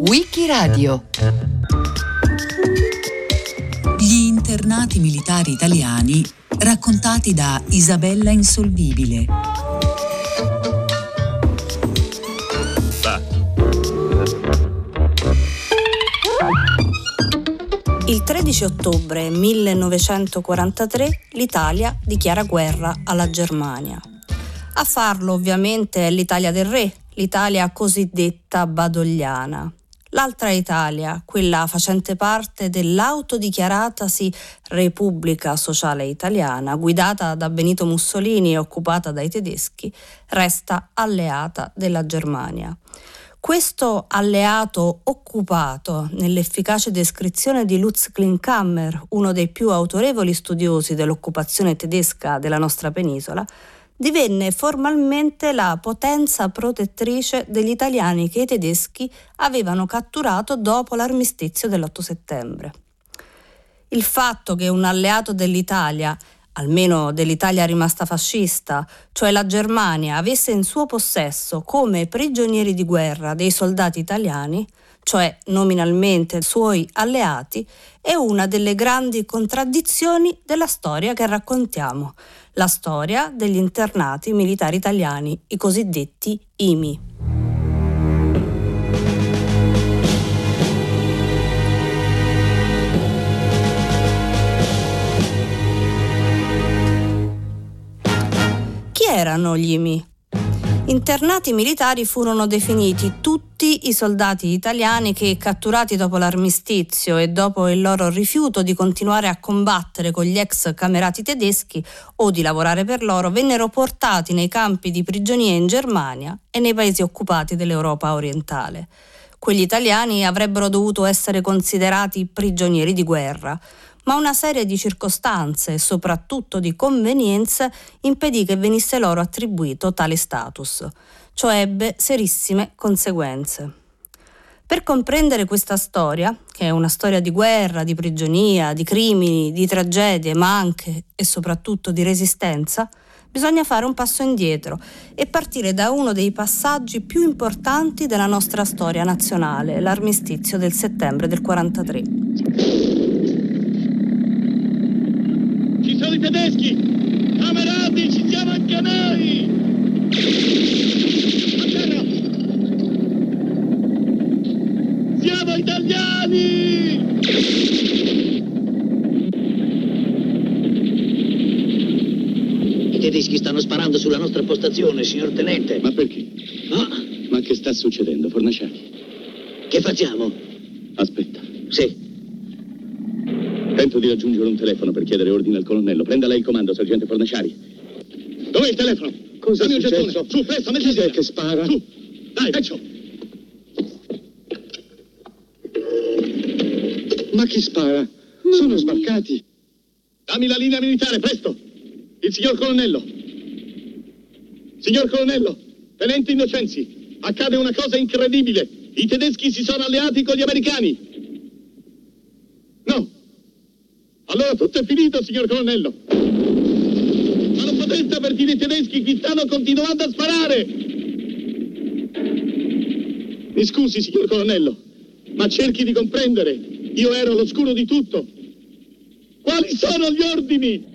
Wikiradio Gli internati militari italiani raccontati da Isabella Insolvibile. Il 13 ottobre 1943 l'Italia dichiara guerra alla Germania. A farlo ovviamente è l'Italia del re, l'Italia cosiddetta badogliana. L'altra Italia, quella facente parte dell'autodichiaratasi Repubblica Sociale Italiana, guidata da Benito Mussolini e occupata dai tedeschi, resta alleata della Germania. Questo alleato occupato, nell'efficace descrizione di Lutz Klinkammer, uno dei più autorevoli studiosi dell'occupazione tedesca della nostra penisola, divenne formalmente la potenza protettrice degli italiani che i tedeschi avevano catturato dopo l'armistizio dell'8 settembre. Il fatto che un alleato dell'Italia, almeno dell'Italia rimasta fascista, cioè la Germania, avesse in suo possesso come prigionieri di guerra dei soldati italiani, cioè nominalmente suoi alleati, è una delle grandi contraddizioni della storia che raccontiamo, la storia degli internati militari italiani, i cosiddetti IMI. Chi erano gli IMI? Internati militari furono definiti tutti i soldati italiani che, catturati dopo l'armistizio e dopo il loro rifiuto di continuare a combattere con gli ex camerati tedeschi o di lavorare per loro, vennero portati nei campi di prigionia in Germania e nei paesi occupati dell'Europa orientale. Quegli italiani avrebbero dovuto essere considerati prigionieri di guerra, ma una serie di circostanze e soprattutto di convenienze impedì che venisse loro attribuito tale status. Ciò ebbe serissime conseguenze. Per comprendere questa storia, che è una storia di guerra, di prigionia, di crimini, di tragedie, ma anche e soprattutto di resistenza, bisogna fare un passo indietro e partire da uno dei passaggi più importanti della nostra storia nazionale, l'armistizio del settembre del 43. Sono i tedeschi! Camerati, ci siamo anche noi! A terra! Siamo italiani! I tedeschi stanno sparando sulla nostra postazione, signor tenente. Ma perché? Ah, Ma che sta succedendo, Fornaciari? che facciamo? Aspetta. Sì, Tento di raggiungere un telefono per chiedere ordine al colonnello. Prenda lei il comando, sergente Fornaciari. dov'è il telefono? Cosa Dammi un gettone. Su, presto, metti Chi è che spara? Su, dai, peccio! Ma chi spara? Sono sbarcati. Dammi la linea militare, presto! Il signor colonnello! Signor colonnello, tenente Innocenzi, accade una cosa incredibile. I tedeschi si sono alleati con gli americani. No. Allora tutto è finito, signor colonnello. Ma non potreste avvertire i tedeschi, qui stanno continuando a sparare. Mi scusi, signor colonnello, ma cerchi di comprendere. Io ero all'oscuro di tutto. Quali sono gli ordini?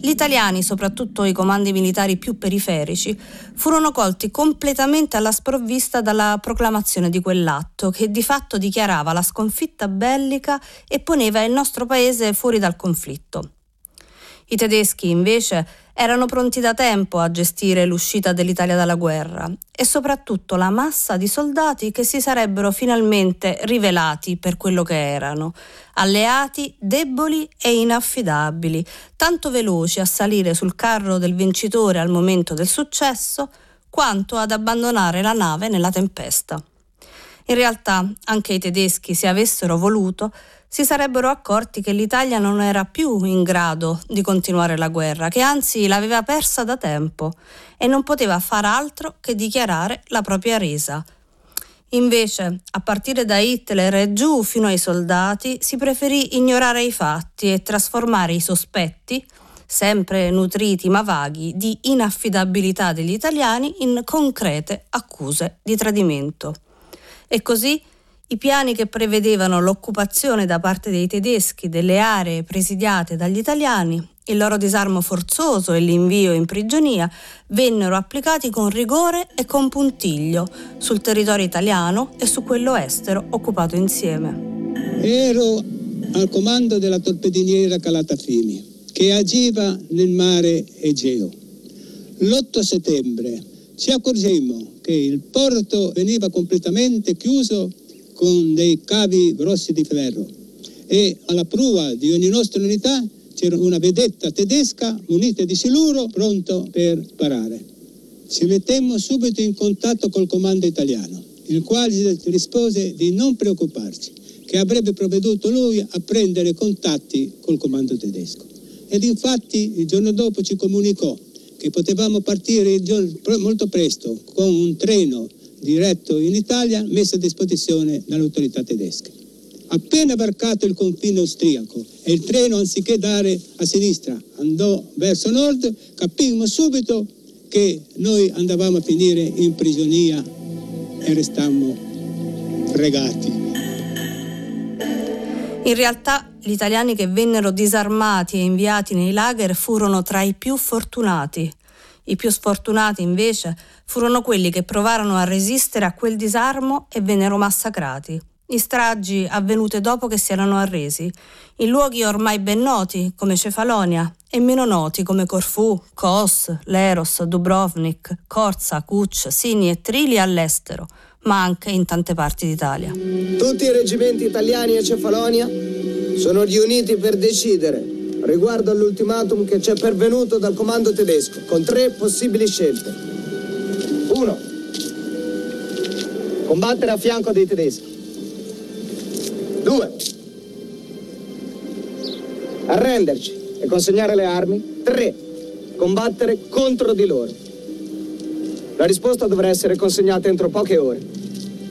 Gli italiani, soprattutto i comandi militari più periferici, furono colti completamente alla sprovvista dalla proclamazione di quell'atto che di fatto dichiarava la sconfitta bellica e poneva il nostro paese fuori dal conflitto. I tedeschi, invece, erano pronti da tempo a gestire l'uscita dell'Italia dalla guerra e soprattutto la massa di soldati che si sarebbero finalmente rivelati per quello che erano, alleati deboli e inaffidabili, tanto veloci a salire sul carro del vincitore al momento del successo, quanto ad abbandonare la nave nella tempesta. In realtà anche i tedeschi, se avessero voluto, si sarebbero accorti che l'Italia non era più in grado di continuare la guerra, che anzi l'aveva persa da tempo e non poteva far altro che dichiarare la propria resa. Invece, a partire da Hitler e giù fino ai soldati, si preferì ignorare i fatti e trasformare i sospetti, sempre nutriti ma vaghi di inaffidabilità degli italiani in concrete accuse di tradimento. E così i piani che prevedevano l'occupazione da parte dei tedeschi delle aree presidiate dagli italiani, il loro disarmo forzoso e l'invio in prigionia vennero applicati con rigore e con puntiglio sul territorio italiano e su quello estero occupato insieme. Ero al comando della torpediniera Calatafimi che agiva nel mare Egeo. L'8 settembre ci accorgemmo che il porto veniva completamente chiuso con dei cavi grossi di ferro e alla prua di ogni nostra unità c'era una vedetta tedesca munita di siluro pronto per parare. Ci mettemmo subito in contatto col comando italiano, il quale rispose di non preoccuparci, che avrebbe provveduto lui a prendere contatti col comando tedesco. Ed infatti il giorno dopo ci comunicò che potevamo partire molto presto con un treno diretto in Italia messo a disposizione dalle autorità tedesche. Appena varcato il confine austriaco e il treno anziché dare a sinistra andò verso nord, capimmo subito che noi andavamo a finire in prigionia e restammo fregati. In realtà gli italiani che vennero disarmati e inviati nei lager furono tra i più fortunati. I più sfortunati invece furono quelli che provarono a resistere a quel disarmo e vennero massacrati. In stragi avvenute dopo che si erano arresi, in luoghi ormai ben noti come Cefalonia e meno noti come Corfù, Kos, Leros, Dubrovnik, Corza, Kuch, Sini e Trili all'estero, ma anche in tante parti d'Italia. Tutti i reggimenti italiani a Cefalonia sono riuniti per decidere riguardo all'ultimatum che ci è pervenuto dal comando tedesco, con tre possibili scelte. 1. Combattere a fianco dei tedeschi. 2. Arrenderci e consegnare le armi. 3. Combattere contro di loro. La risposta dovrà essere consegnata entro poche ore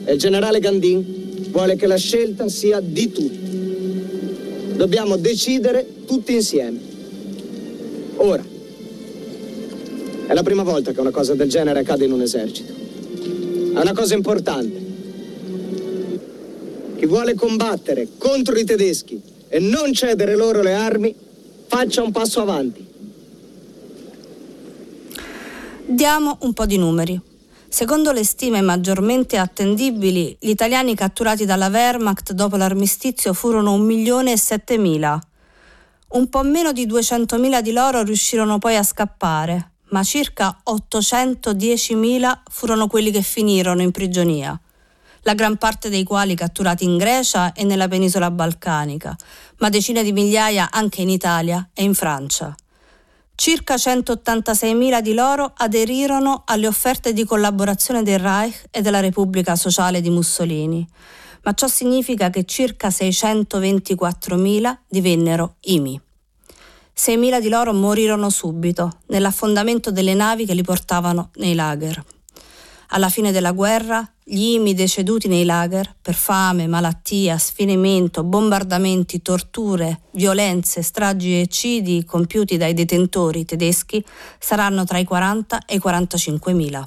e il generale Gandin vuole che la scelta sia di tutti. Dobbiamo decidere tutti insieme. Ora. È la prima volta che una cosa del genere accade in un esercito. È una cosa importante. Chi vuole combattere contro i tedeschi e non cedere loro le armi, faccia un passo avanti. Diamo un po' di numeri. Secondo le stime maggiormente attendibili, gli italiani catturati dalla Wehrmacht dopo l'armistizio furono 1 milione e 7 mila. Un po' meno di 200.000 di loro riuscirono poi a scappare, ma circa 810.000 furono quelli che finirono in prigionia la gran parte dei quali catturati in Grecia e nella penisola balcanica, ma decine di migliaia anche in Italia e in Francia. Circa 186.000 di loro aderirono alle offerte di collaborazione del Reich e della Repubblica Sociale di Mussolini, ma ciò significa che circa 624.000 divennero IMI. 6.000 di loro morirono subito nell'affondamento delle navi che li portavano nei lager. Alla fine della guerra, gli IMI deceduti nei lager per fame, malattia, sfinimento, bombardamenti, torture, violenze, stragi e eccidi compiuti dai detentori tedeschi saranno tra i 40 e i 45 mila.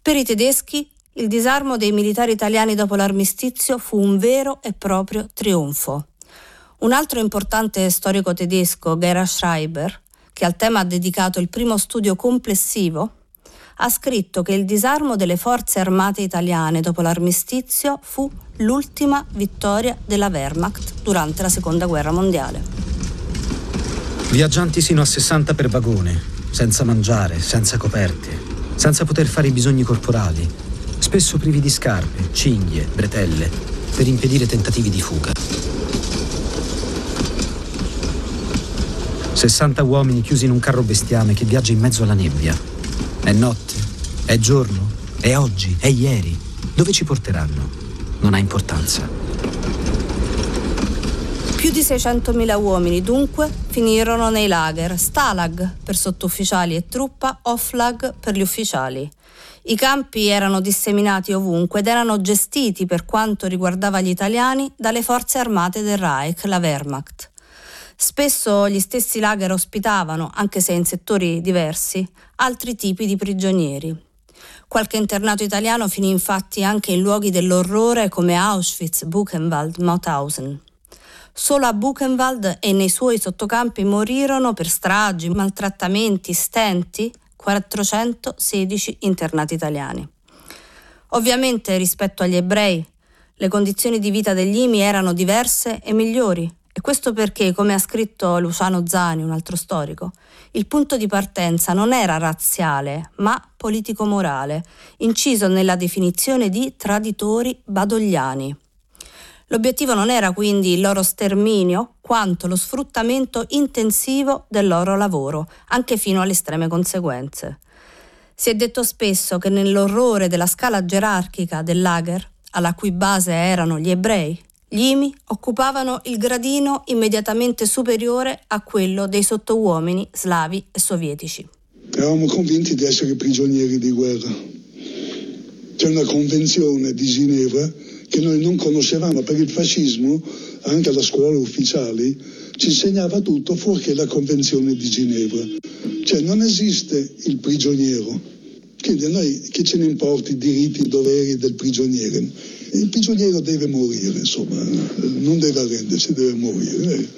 Per i tedeschi il disarmo dei militari italiani dopo l'armistizio fu un vero e proprio trionfo. Un altro importante storico tedesco, Gerhard Schreiber, che al tema ha dedicato il primo studio complessivo, ha scritto che il disarmo delle forze armate italiane dopo l'armistizio fu l'ultima vittoria della Wehrmacht durante la Seconda Guerra Mondiale. Viaggianti sino a 60 per vagone, senza mangiare, senza coperte, senza poter fare i bisogni corporali, spesso privi di scarpe, cinghie, bretelle, per impedire tentativi di fuga. 60 uomini chiusi in un carro bestiame che viaggia in mezzo alla nebbia, è notte, è giorno, è oggi, è ieri. Dove ci porteranno? Non ha importanza. Più di 600.000 uomini dunque finirono nei lager, Stalag per sottufficiali e truppa, Offlag per gli ufficiali. I campi erano disseminati ovunque ed erano gestiti per quanto riguardava gli italiani dalle forze armate del Reich, la Wehrmacht. Spesso gli stessi lager ospitavano, anche se in settori diversi, altri tipi di prigionieri. Qualche internato italiano finì infatti anche in luoghi dell'orrore come Auschwitz, Buchenwald, Mauthausen. Solo a Buchenwald e nei suoi sottocampi morirono per stragi, maltrattamenti, stenti 416 internati italiani. Ovviamente rispetto agli ebrei, le condizioni di vita degli IMI erano diverse e migliori e questo perché, come ha scritto Luciano Zani, un altro storico, il punto di partenza non era razziale, ma politico-morale, inciso nella definizione di traditori badogliani. L'obiettivo non era quindi il loro sterminio, quanto lo sfruttamento intensivo del loro lavoro, anche fino alle estreme conseguenze. Si è detto spesso che nell'orrore della scala gerarchica del lager, alla cui base erano gli ebrei, gli IMI occupavano il gradino immediatamente superiore a quello dei sottouomini slavi e sovietici. Eravamo convinti di essere prigionieri di guerra. C'è una convenzione di Ginevra che noi non conoscevamo per il fascismo, anche alla scuola ufficiali, ci insegnava tutto fuorché la convenzione di Ginevra. Cioè non esiste il prigioniero. Quindi a noi che ce ne importi i diritti e i doveri del prigioniero? Il prigioniero deve morire, insomma, non deve arrendersi, deve morire.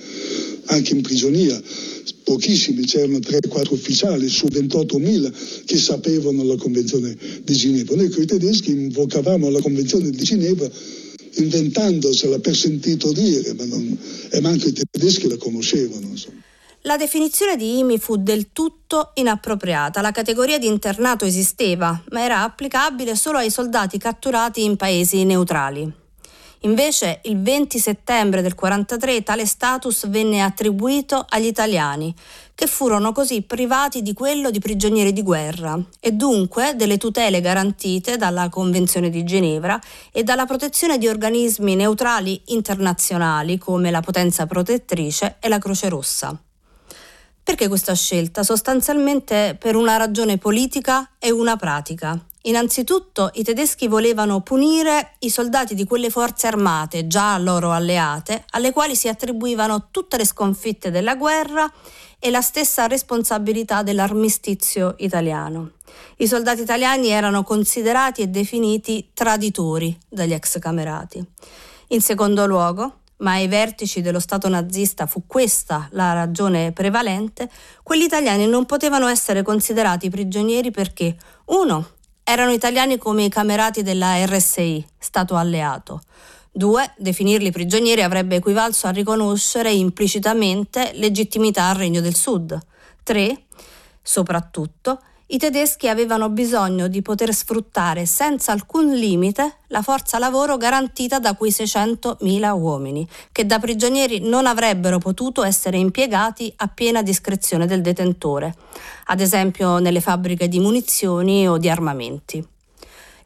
Anche in prigionia, pochissimi, c'erano 3-4 ufficiali su 28.000 che sapevano la Convenzione di Ginevra. Noi con i tedeschi invocavamo la Convenzione di Ginevra inventandosela per sentito dire, ma, non, e manco i tedeschi la conoscevano. Insomma. La definizione di IMI fu del tutto inappropriata. La categoria di internato esisteva, ma era applicabile solo ai soldati catturati in paesi neutrali. Invece, il 20 settembre del 1943 tale status venne attribuito agli italiani, che furono così privati di quello di prigionieri di guerra e dunque delle tutele garantite dalla Convenzione di Ginevra e dalla protezione di organismi neutrali internazionali come la potenza protettrice e la Croce Rossa. Perché questa scelta? Sostanzialmente per una ragione politica e una pratica. Innanzitutto i tedeschi volevano punire i soldati di quelle forze armate già loro alleate, alle quali si attribuivano tutte le sconfitte della guerra e la stessa responsabilità dell'armistizio italiano. I soldati italiani erano considerati e definiti traditori dagli ex camerati. In secondo luogo, ma ai vertici dello Stato nazista fu questa la ragione prevalente, quelli italiani non potevano essere considerati prigionieri perché, uno, erano italiani come i camerati della RSI, Stato alleato. Due, definirli prigionieri avrebbe equivalso a riconoscere implicitamente legittimità al Regno del Sud. Tre, soprattutto, i tedeschi avevano bisogno di poter sfruttare senza alcun limite la forza lavoro garantita da quei 600.000 uomini, che da prigionieri non avrebbero potuto essere impiegati a piena discrezione del detentore, ad esempio nelle fabbriche di munizioni o di armamenti.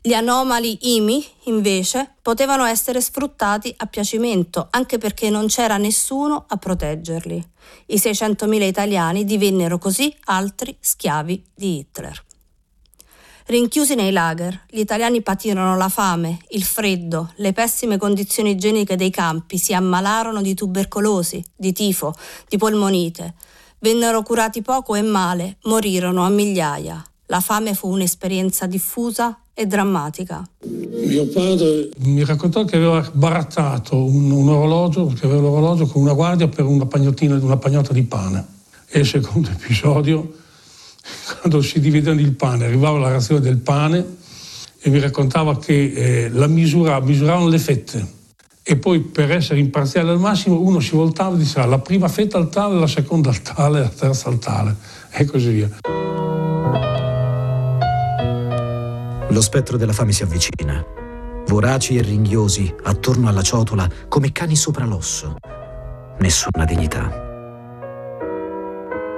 Gli anomali IMI, invece, potevano essere sfruttati a piacimento, anche perché non c'era nessuno a proteggerli. I 600.000 italiani divennero così altri schiavi di Hitler. Rinchiusi nei lager, gli italiani patirono la fame, il freddo, le pessime condizioni igieniche dei campi, si ammalarono di tubercolosi, di tifo, di polmonite. Vennero curati poco e male, morirono a migliaia. La fame fu un'esperienza diffusa e drammatica. Mio padre mi raccontò che aveva barattato un, un orologio, che aveva l'orologio con una guardia per una pagnottina, una pagnota di pane. E il secondo episodio, quando si dividevano il pane, arrivava la razione del pane e mi raccontava che eh, la misura, misuravano le fette e poi per essere imparziale al massimo uno si voltava e diceva la prima fetta al tale, la seconda al tale, la terza al tale e così via. Lo spettro della fame si avvicina. Voraci e ringhiosi attorno alla ciotola come cani sopra l'osso. Nessuna dignità.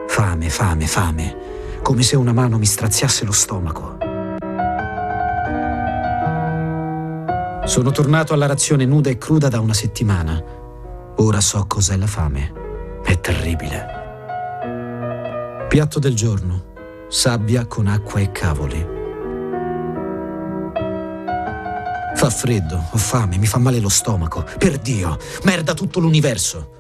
Fame, fame, fame, come se una mano mi straziasse lo stomaco. Sono tornato alla razione nuda e cruda da una settimana. Ora so cos'è la fame. È terribile. Piatto del giorno. Sabbia con acqua e cavoli. Fa freddo, ho fame, mi fa male lo stomaco. Per Dio, merda tutto l'universo.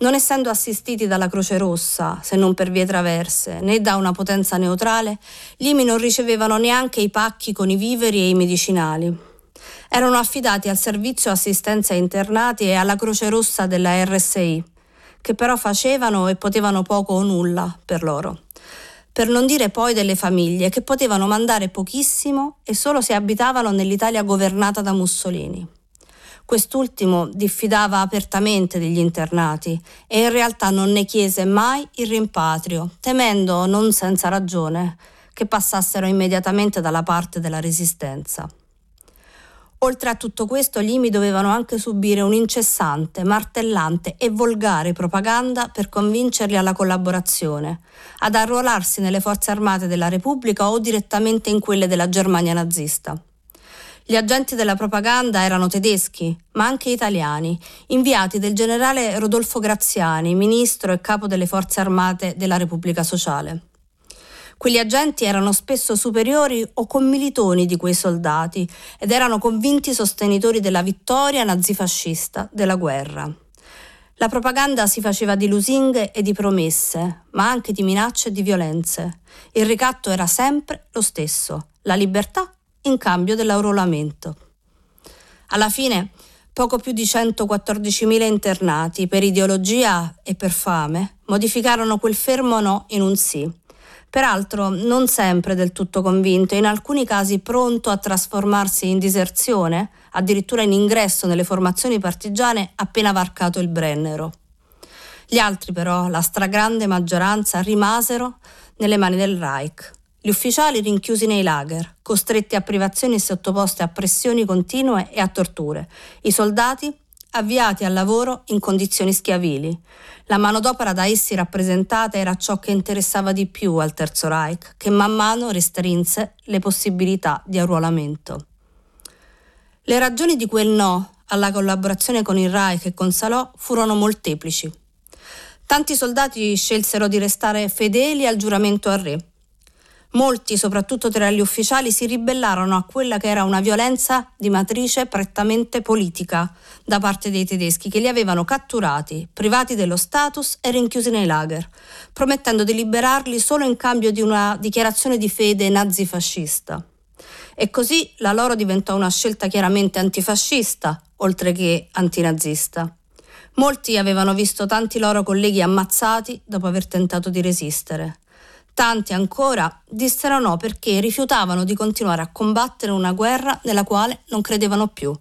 Non essendo assistiti dalla Croce Rossa, se non per vie traverse, né da una potenza neutrale, gli IMI non ricevevano neanche i pacchi con i viveri e i medicinali. Erano affidati al servizio assistenza internati e alla Croce Rossa della RSI, che però facevano e potevano poco o nulla per loro. Per non dire poi delle famiglie che potevano mandare pochissimo e solo se abitavano nell'Italia governata da Mussolini. Quest'ultimo diffidava apertamente degli internati e in realtà non ne chiese mai il rimpatrio, temendo, non senza ragione, che passassero immediatamente dalla parte della resistenza. Oltre a tutto questo, gli IMI dovevano anche subire un'incessante, martellante e volgare propaganda per convincerli alla collaborazione, ad arruolarsi nelle forze armate della Repubblica o direttamente in quelle della Germania nazista. Gli agenti della propaganda erano tedeschi, ma anche italiani, inviati del generale Rodolfo Graziani, ministro e capo delle forze armate della Repubblica Sociale. Quegli agenti erano spesso superiori o commilitoni di quei soldati ed erano convinti sostenitori della vittoria nazifascista della guerra. La propaganda si faceva di lusinghe e di promesse, ma anche di minacce e di violenze. Il ricatto era sempre lo stesso, la libertà in cambio dell'aurolamento. Alla fine, poco più di 114.000 internati, per ideologia e per fame, modificarono quel fermo no in un sì peraltro non sempre del tutto convinto, in alcuni casi pronto a trasformarsi in diserzione, addirittura in ingresso nelle formazioni partigiane appena varcato il Brennero. Gli altri però, la stragrande maggioranza, rimasero nelle mani del Reich. Gli ufficiali rinchiusi nei lager, costretti a privazioni e sottoposti a pressioni continue e a torture. I soldati avviati al lavoro in condizioni schiavili. La manodopera da essi rappresentata era ciò che interessava di più al Terzo Reich, che man mano restrinse le possibilità di arruolamento. Le ragioni di quel no alla collaborazione con il Reich e con Salò furono molteplici. Tanti soldati scelsero di restare fedeli al giuramento al re, Molti, soprattutto tra gli ufficiali, si ribellarono a quella che era una violenza di matrice prettamente politica da parte dei tedeschi che li avevano catturati, privati dello status e rinchiusi nei lager, promettendo di liberarli solo in cambio di una dichiarazione di fede nazifascista. E così la loro diventò una scelta chiaramente antifascista, oltre che antinazista. Molti avevano visto tanti loro colleghi ammazzati dopo aver tentato di resistere. Tanti ancora dissero no perché rifiutavano di continuare a combattere una guerra nella quale non credevano più.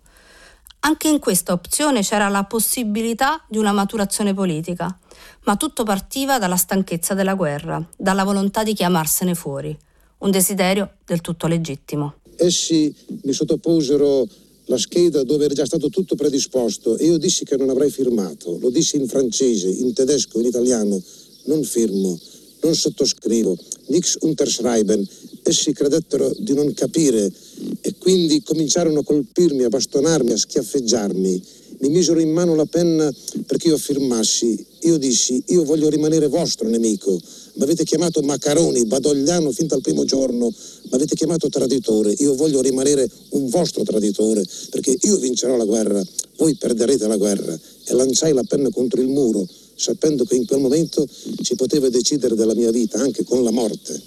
Anche in questa opzione c'era la possibilità di una maturazione politica, ma tutto partiva dalla stanchezza della guerra, dalla volontà di chiamarsene fuori, un desiderio del tutto legittimo. Essi mi sottoposero la scheda dove era già stato tutto predisposto e io dissi che non avrei firmato, lo dissi in francese, in tedesco, in italiano, non firmo non sottoscrivo, nix unterschreiben, essi credettero di non capire e quindi cominciarono a colpirmi, a bastonarmi, a schiaffeggiarmi. Mi misero in mano la penna perché io firmassi. Io dissi, io voglio rimanere vostro nemico. Mi avete chiamato Macaroni, Badogliano fin dal primo giorno, mi avete chiamato traditore. Io voglio rimanere un vostro traditore perché io vincerò la guerra, voi perderete la guerra. E lanciai la penna contro il muro sapendo che in quel momento si poteva decidere della mia vita anche con la morte.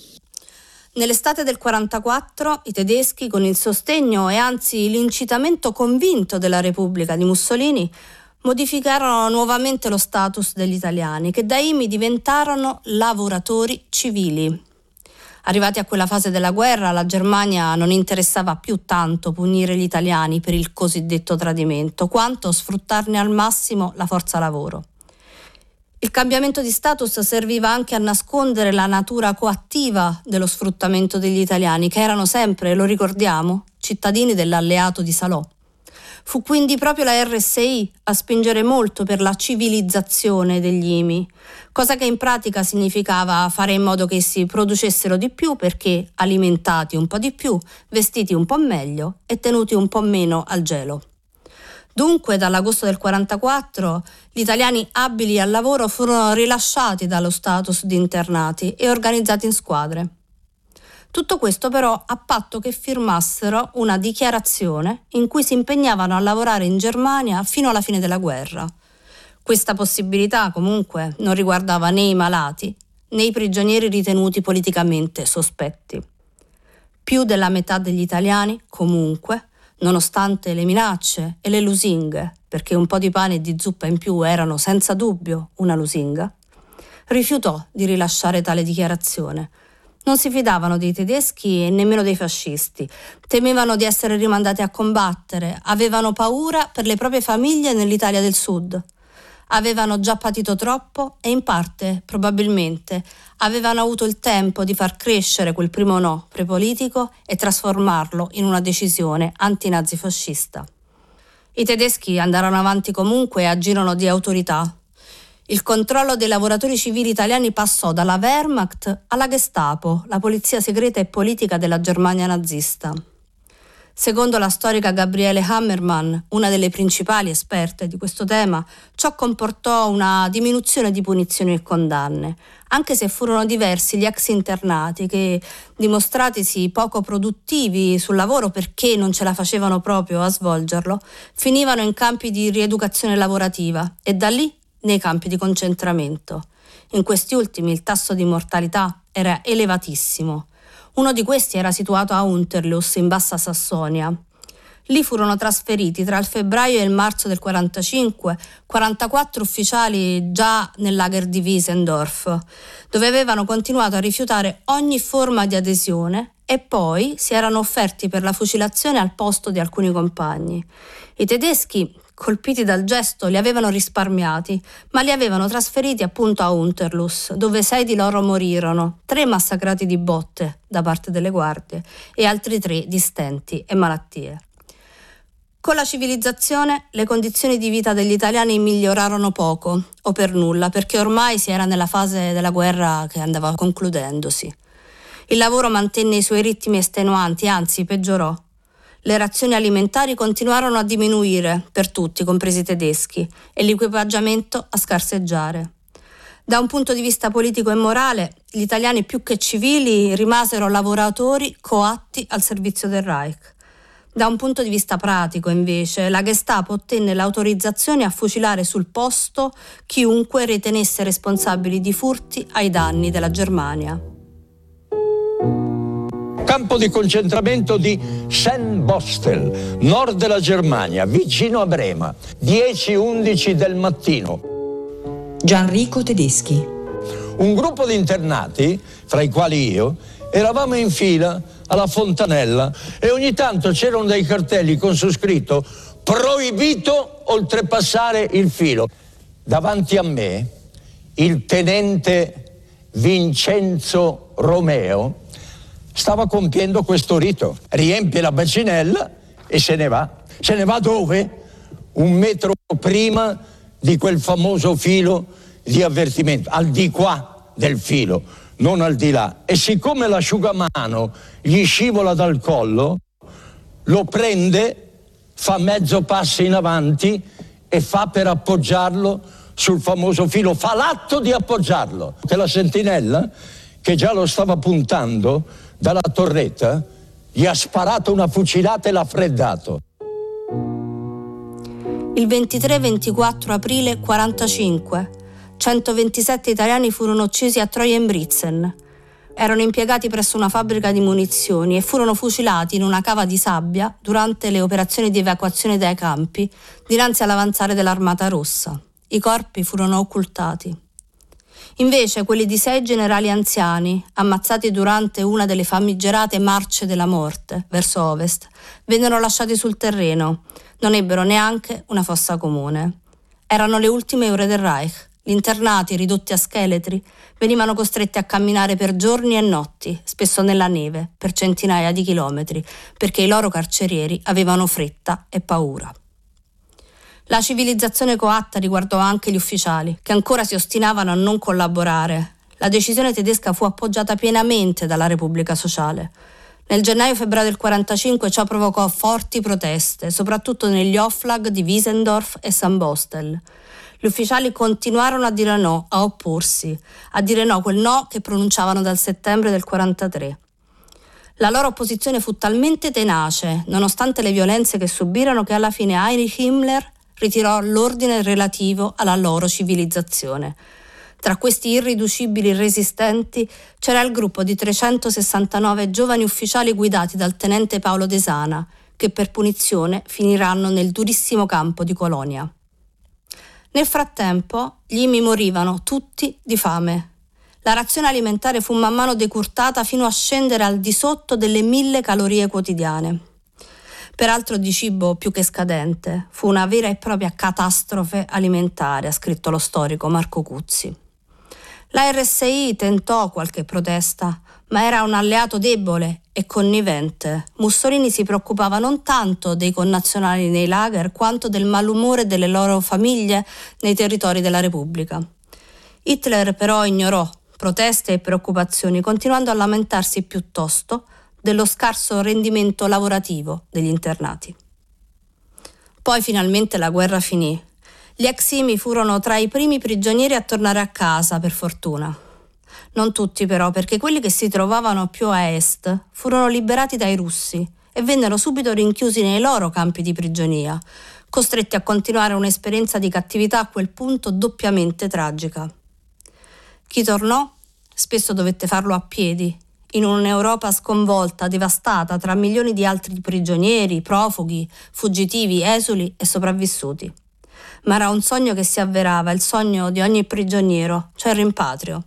Nell'estate del 44 i tedeschi, con il sostegno e anzi l'incitamento convinto della Repubblica di Mussolini, modificarono nuovamente lo status degli italiani, che da IMI diventarono lavoratori civili. Arrivati a quella fase della guerra, la Germania non interessava più tanto punire gli italiani per il cosiddetto tradimento, quanto sfruttarne al massimo la forza lavoro. Il cambiamento di status serviva anche a nascondere la natura coattiva dello sfruttamento degli italiani, che erano sempre, lo ricordiamo, cittadini dell'alleato di Salò. Fu quindi proprio la RSI a spingere molto per la civilizzazione degli IMI, cosa che in pratica significava fare in modo che essi producessero di più perché alimentati un po' di più, vestiti un po' meglio e tenuti un po' meno al gelo. Dunque, dall'agosto del 1944, gli italiani abili al lavoro furono rilasciati dallo status di internati e organizzati in squadre. Tutto questo però a patto che firmassero una dichiarazione in cui si impegnavano a lavorare in Germania fino alla fine della guerra. Questa possibilità comunque non riguardava né i malati né i prigionieri ritenuti politicamente sospetti. Più della metà degli italiani, comunque, nonostante le minacce e le lusinghe, perché un po' di pane e di zuppa in più erano senza dubbio una lusinga, rifiutò di rilasciare tale dichiarazione. Non si fidavano dei tedeschi e nemmeno dei fascisti, temevano di essere rimandati a combattere, avevano paura per le proprie famiglie nell'Italia del Sud avevano già patito troppo e in parte, probabilmente, avevano avuto il tempo di far crescere quel primo no prepolitico e trasformarlo in una decisione antinazifascista. I tedeschi andarono avanti comunque e agirono di autorità. Il controllo dei lavoratori civili italiani passò dalla Wehrmacht alla Gestapo, la polizia segreta e politica della Germania nazista. Secondo la storica Gabriele Hammerman, una delle principali esperte di questo tema, ciò comportò una diminuzione di punizioni e condanne, anche se furono diversi gli ex internati che, dimostratisi poco produttivi sul lavoro perché non ce la facevano proprio a svolgerlo, finivano in campi di rieducazione lavorativa e da lì nei campi di concentramento. In questi ultimi il tasso di mortalità era elevatissimo uno di questi era situato a Unterlus, in Bassa Sassonia. Lì furono trasferiti tra il febbraio e il marzo del 45 44 ufficiali già nel lager di Wiesendorf, dove avevano continuato a rifiutare ogni forma di adesione e poi si erano offerti per la fucilazione al posto di alcuni compagni. I tedeschi colpiti dal gesto, li avevano risparmiati, ma li avevano trasferiti appunto a Unterlus, dove sei di loro morirono, tre massacrati di botte da parte delle guardie e altri tre di stenti e malattie. Con la civilizzazione le condizioni di vita degli italiani migliorarono poco o per nulla, perché ormai si era nella fase della guerra che andava concludendosi. Il lavoro mantenne i suoi ritmi estenuanti, anzi peggiorò le razioni alimentari continuarono a diminuire per tutti, compresi i tedeschi, e l'equipaggiamento a scarseggiare. Da un punto di vista politico e morale, gli italiani più che civili rimasero lavoratori coatti al servizio del Reich. Da un punto di vista pratico, invece, la Gestapo ottenne l'autorizzazione a fucilare sul posto chiunque ritenesse responsabili di furti ai danni della Germania campo di concentramento di Sennbostel, nord della Germania, vicino a Brema, 10-11 del mattino. Gianrico Tedeschi. Un gruppo di internati, fra i quali io, eravamo in fila alla fontanella e ogni tanto c'erano dei cartelli con su scritto proibito oltrepassare il filo. Davanti a me il tenente Vincenzo Romeo stava compiendo questo rito. Riempie la bacinella e se ne va. Se ne va dove? Un metro prima di quel famoso filo di avvertimento, al di qua del filo, non al di là. E siccome l'asciugamano gli scivola dal collo, lo prende, fa mezzo passo in avanti e fa per appoggiarlo sul famoso filo, fa l'atto di appoggiarlo. Che la sentinella, che già lo stava puntando, dalla torretta, gli ha sparato una fucilata e l'ha freddato. Il 23-24 aprile 45, 127 italiani furono uccisi a Trojenbritzen. Erano impiegati presso una fabbrica di munizioni e furono fucilati in una cava di sabbia durante le operazioni di evacuazione dai campi dinanzi all'avanzare dell'Armata Rossa. I corpi furono occultati. Invece quelli di sei generali anziani, ammazzati durante una delle famigerate marce della morte verso ovest, vennero lasciati sul terreno. Non ebbero neanche una fossa comune. Erano le ultime ore del Reich. Gli internati, ridotti a scheletri, venivano costretti a camminare per giorni e notti, spesso nella neve, per centinaia di chilometri, perché i loro carcerieri avevano fretta e paura. La civilizzazione coatta riguardò anche gli ufficiali, che ancora si ostinavano a non collaborare. La decisione tedesca fu appoggiata pienamente dalla Repubblica Sociale. Nel gennaio-febbraio del 1945 ciò provocò forti proteste, soprattutto negli Oflag di Wiesendorf e San Bostel. Gli ufficiali continuarono a dire no, a opporsi, a dire no quel no che pronunciavano dal settembre del 1943. La loro opposizione fu talmente tenace, nonostante le violenze che subirono, che alla fine Heinrich Himmler ritirò l'ordine relativo alla loro civilizzazione. Tra questi irriducibili resistenti c'era il gruppo di 369 giovani ufficiali guidati dal tenente Paolo Desana, che per punizione finiranno nel durissimo campo di Colonia. Nel frattempo, gli imi morivano tutti di fame. La razione alimentare fu man mano decurtata fino a scendere al di sotto delle mille calorie quotidiane. Peraltro di cibo più che scadente, fu una vera e propria catastrofe alimentare, ha scritto lo storico Marco Cuzzi. La RSI tentò qualche protesta, ma era un alleato debole e connivente. Mussolini si preoccupava non tanto dei connazionali nei lager quanto del malumore delle loro famiglie nei territori della Repubblica. Hitler però ignorò proteste e preoccupazioni, continuando a lamentarsi piuttosto dello scarso rendimento lavorativo degli internati. Poi finalmente la guerra finì gli eximi furono tra i primi prigionieri a tornare a casa, per fortuna. Non tutti però, perché quelli che si trovavano più a est furono liberati dai russi e vennero subito rinchiusi nei loro campi di prigionia, costretti a continuare un'esperienza di cattività a quel punto doppiamente tragica. Chi tornò spesso dovette farlo a piedi, in un'Europa sconvolta, devastata tra milioni di altri prigionieri, profughi, fuggitivi, esuli e sopravvissuti ma era un sogno che si avverava, il sogno di ogni prigioniero, cioè il rimpatrio.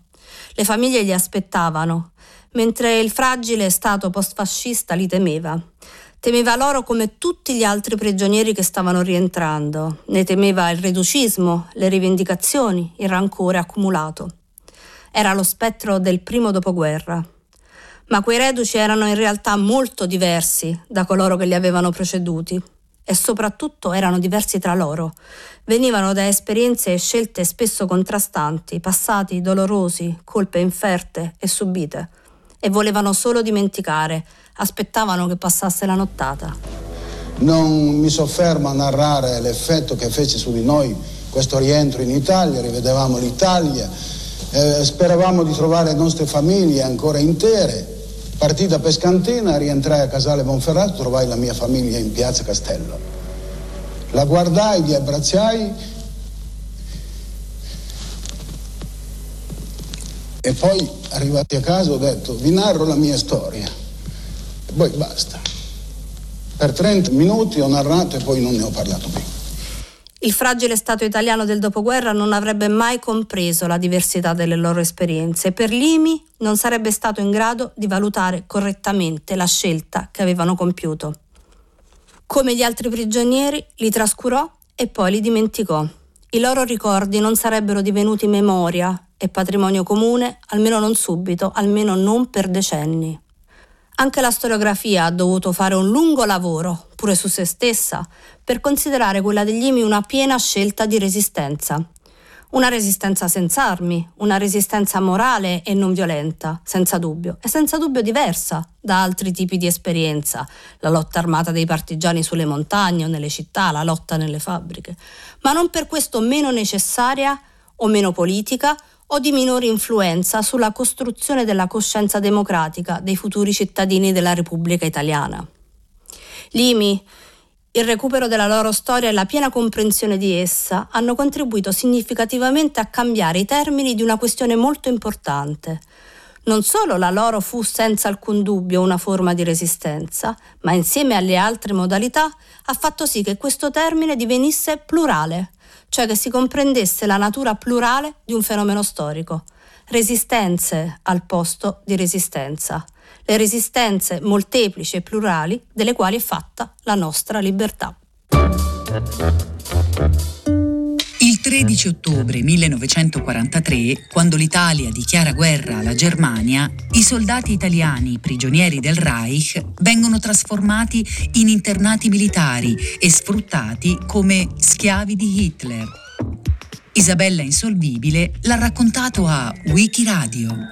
Le famiglie li aspettavano, mentre il fragile Stato postfascista li temeva. Temeva loro come tutti gli altri prigionieri che stavano rientrando, ne temeva il reducismo, le rivendicazioni, il rancore accumulato. Era lo spettro del primo dopoguerra. Ma quei reduci erano in realtà molto diversi da coloro che li avevano preceduti e soprattutto erano diversi tra loro. Venivano da esperienze e scelte spesso contrastanti, passati dolorosi, colpe inferte e subite. E volevano solo dimenticare, aspettavano che passasse la nottata. Non mi soffermo a narrare l'effetto che fece su di noi questo rientro in Italia, rivedevamo l'Italia, eh, speravamo di trovare le nostre famiglie ancora intere Partita pescantina, rientrai a Casale Monferrato, trovai la mia famiglia in piazza Castello. La guardai, li abbracciai e poi arrivati a casa ho detto vi narro la mia storia. E poi basta. Per 30 minuti ho narrato e poi non ne ho parlato più. Il fragile Stato italiano del dopoguerra non avrebbe mai compreso la diversità delle loro esperienze e per l'IMI non sarebbe stato in grado di valutare correttamente la scelta che avevano compiuto. Come gli altri prigionieri, li trascurò e poi li dimenticò. I loro ricordi non sarebbero divenuti memoria e patrimonio comune, almeno non subito, almeno non per decenni. Anche la storiografia ha dovuto fare un lungo lavoro, pure su se stessa, per considerare quella degli Imi una piena scelta di resistenza. Una resistenza senza armi, una resistenza morale e non violenta, senza dubbio, e senza dubbio diversa da altri tipi di esperienza, la lotta armata dei partigiani sulle montagne o nelle città, la lotta nelle fabbriche, ma non per questo meno necessaria o meno politica o di minore influenza sulla costruzione della coscienza democratica dei futuri cittadini della Repubblica Italiana. L'IMI, il recupero della loro storia e la piena comprensione di essa hanno contribuito significativamente a cambiare i termini di una questione molto importante. Non solo la loro fu senza alcun dubbio una forma di resistenza, ma insieme alle altre modalità ha fatto sì che questo termine divenisse plurale, cioè che si comprendesse la natura plurale di un fenomeno storico. Resistenze al posto di resistenza. Le resistenze molteplici e plurali delle quali è fatta la nostra libertà. Il 13 ottobre 1943, quando l'Italia dichiara guerra alla Germania, i soldati italiani prigionieri del Reich vengono trasformati in internati militari e sfruttati come schiavi di Hitler. Isabella Insolvibile l'ha raccontato a Wikiradio.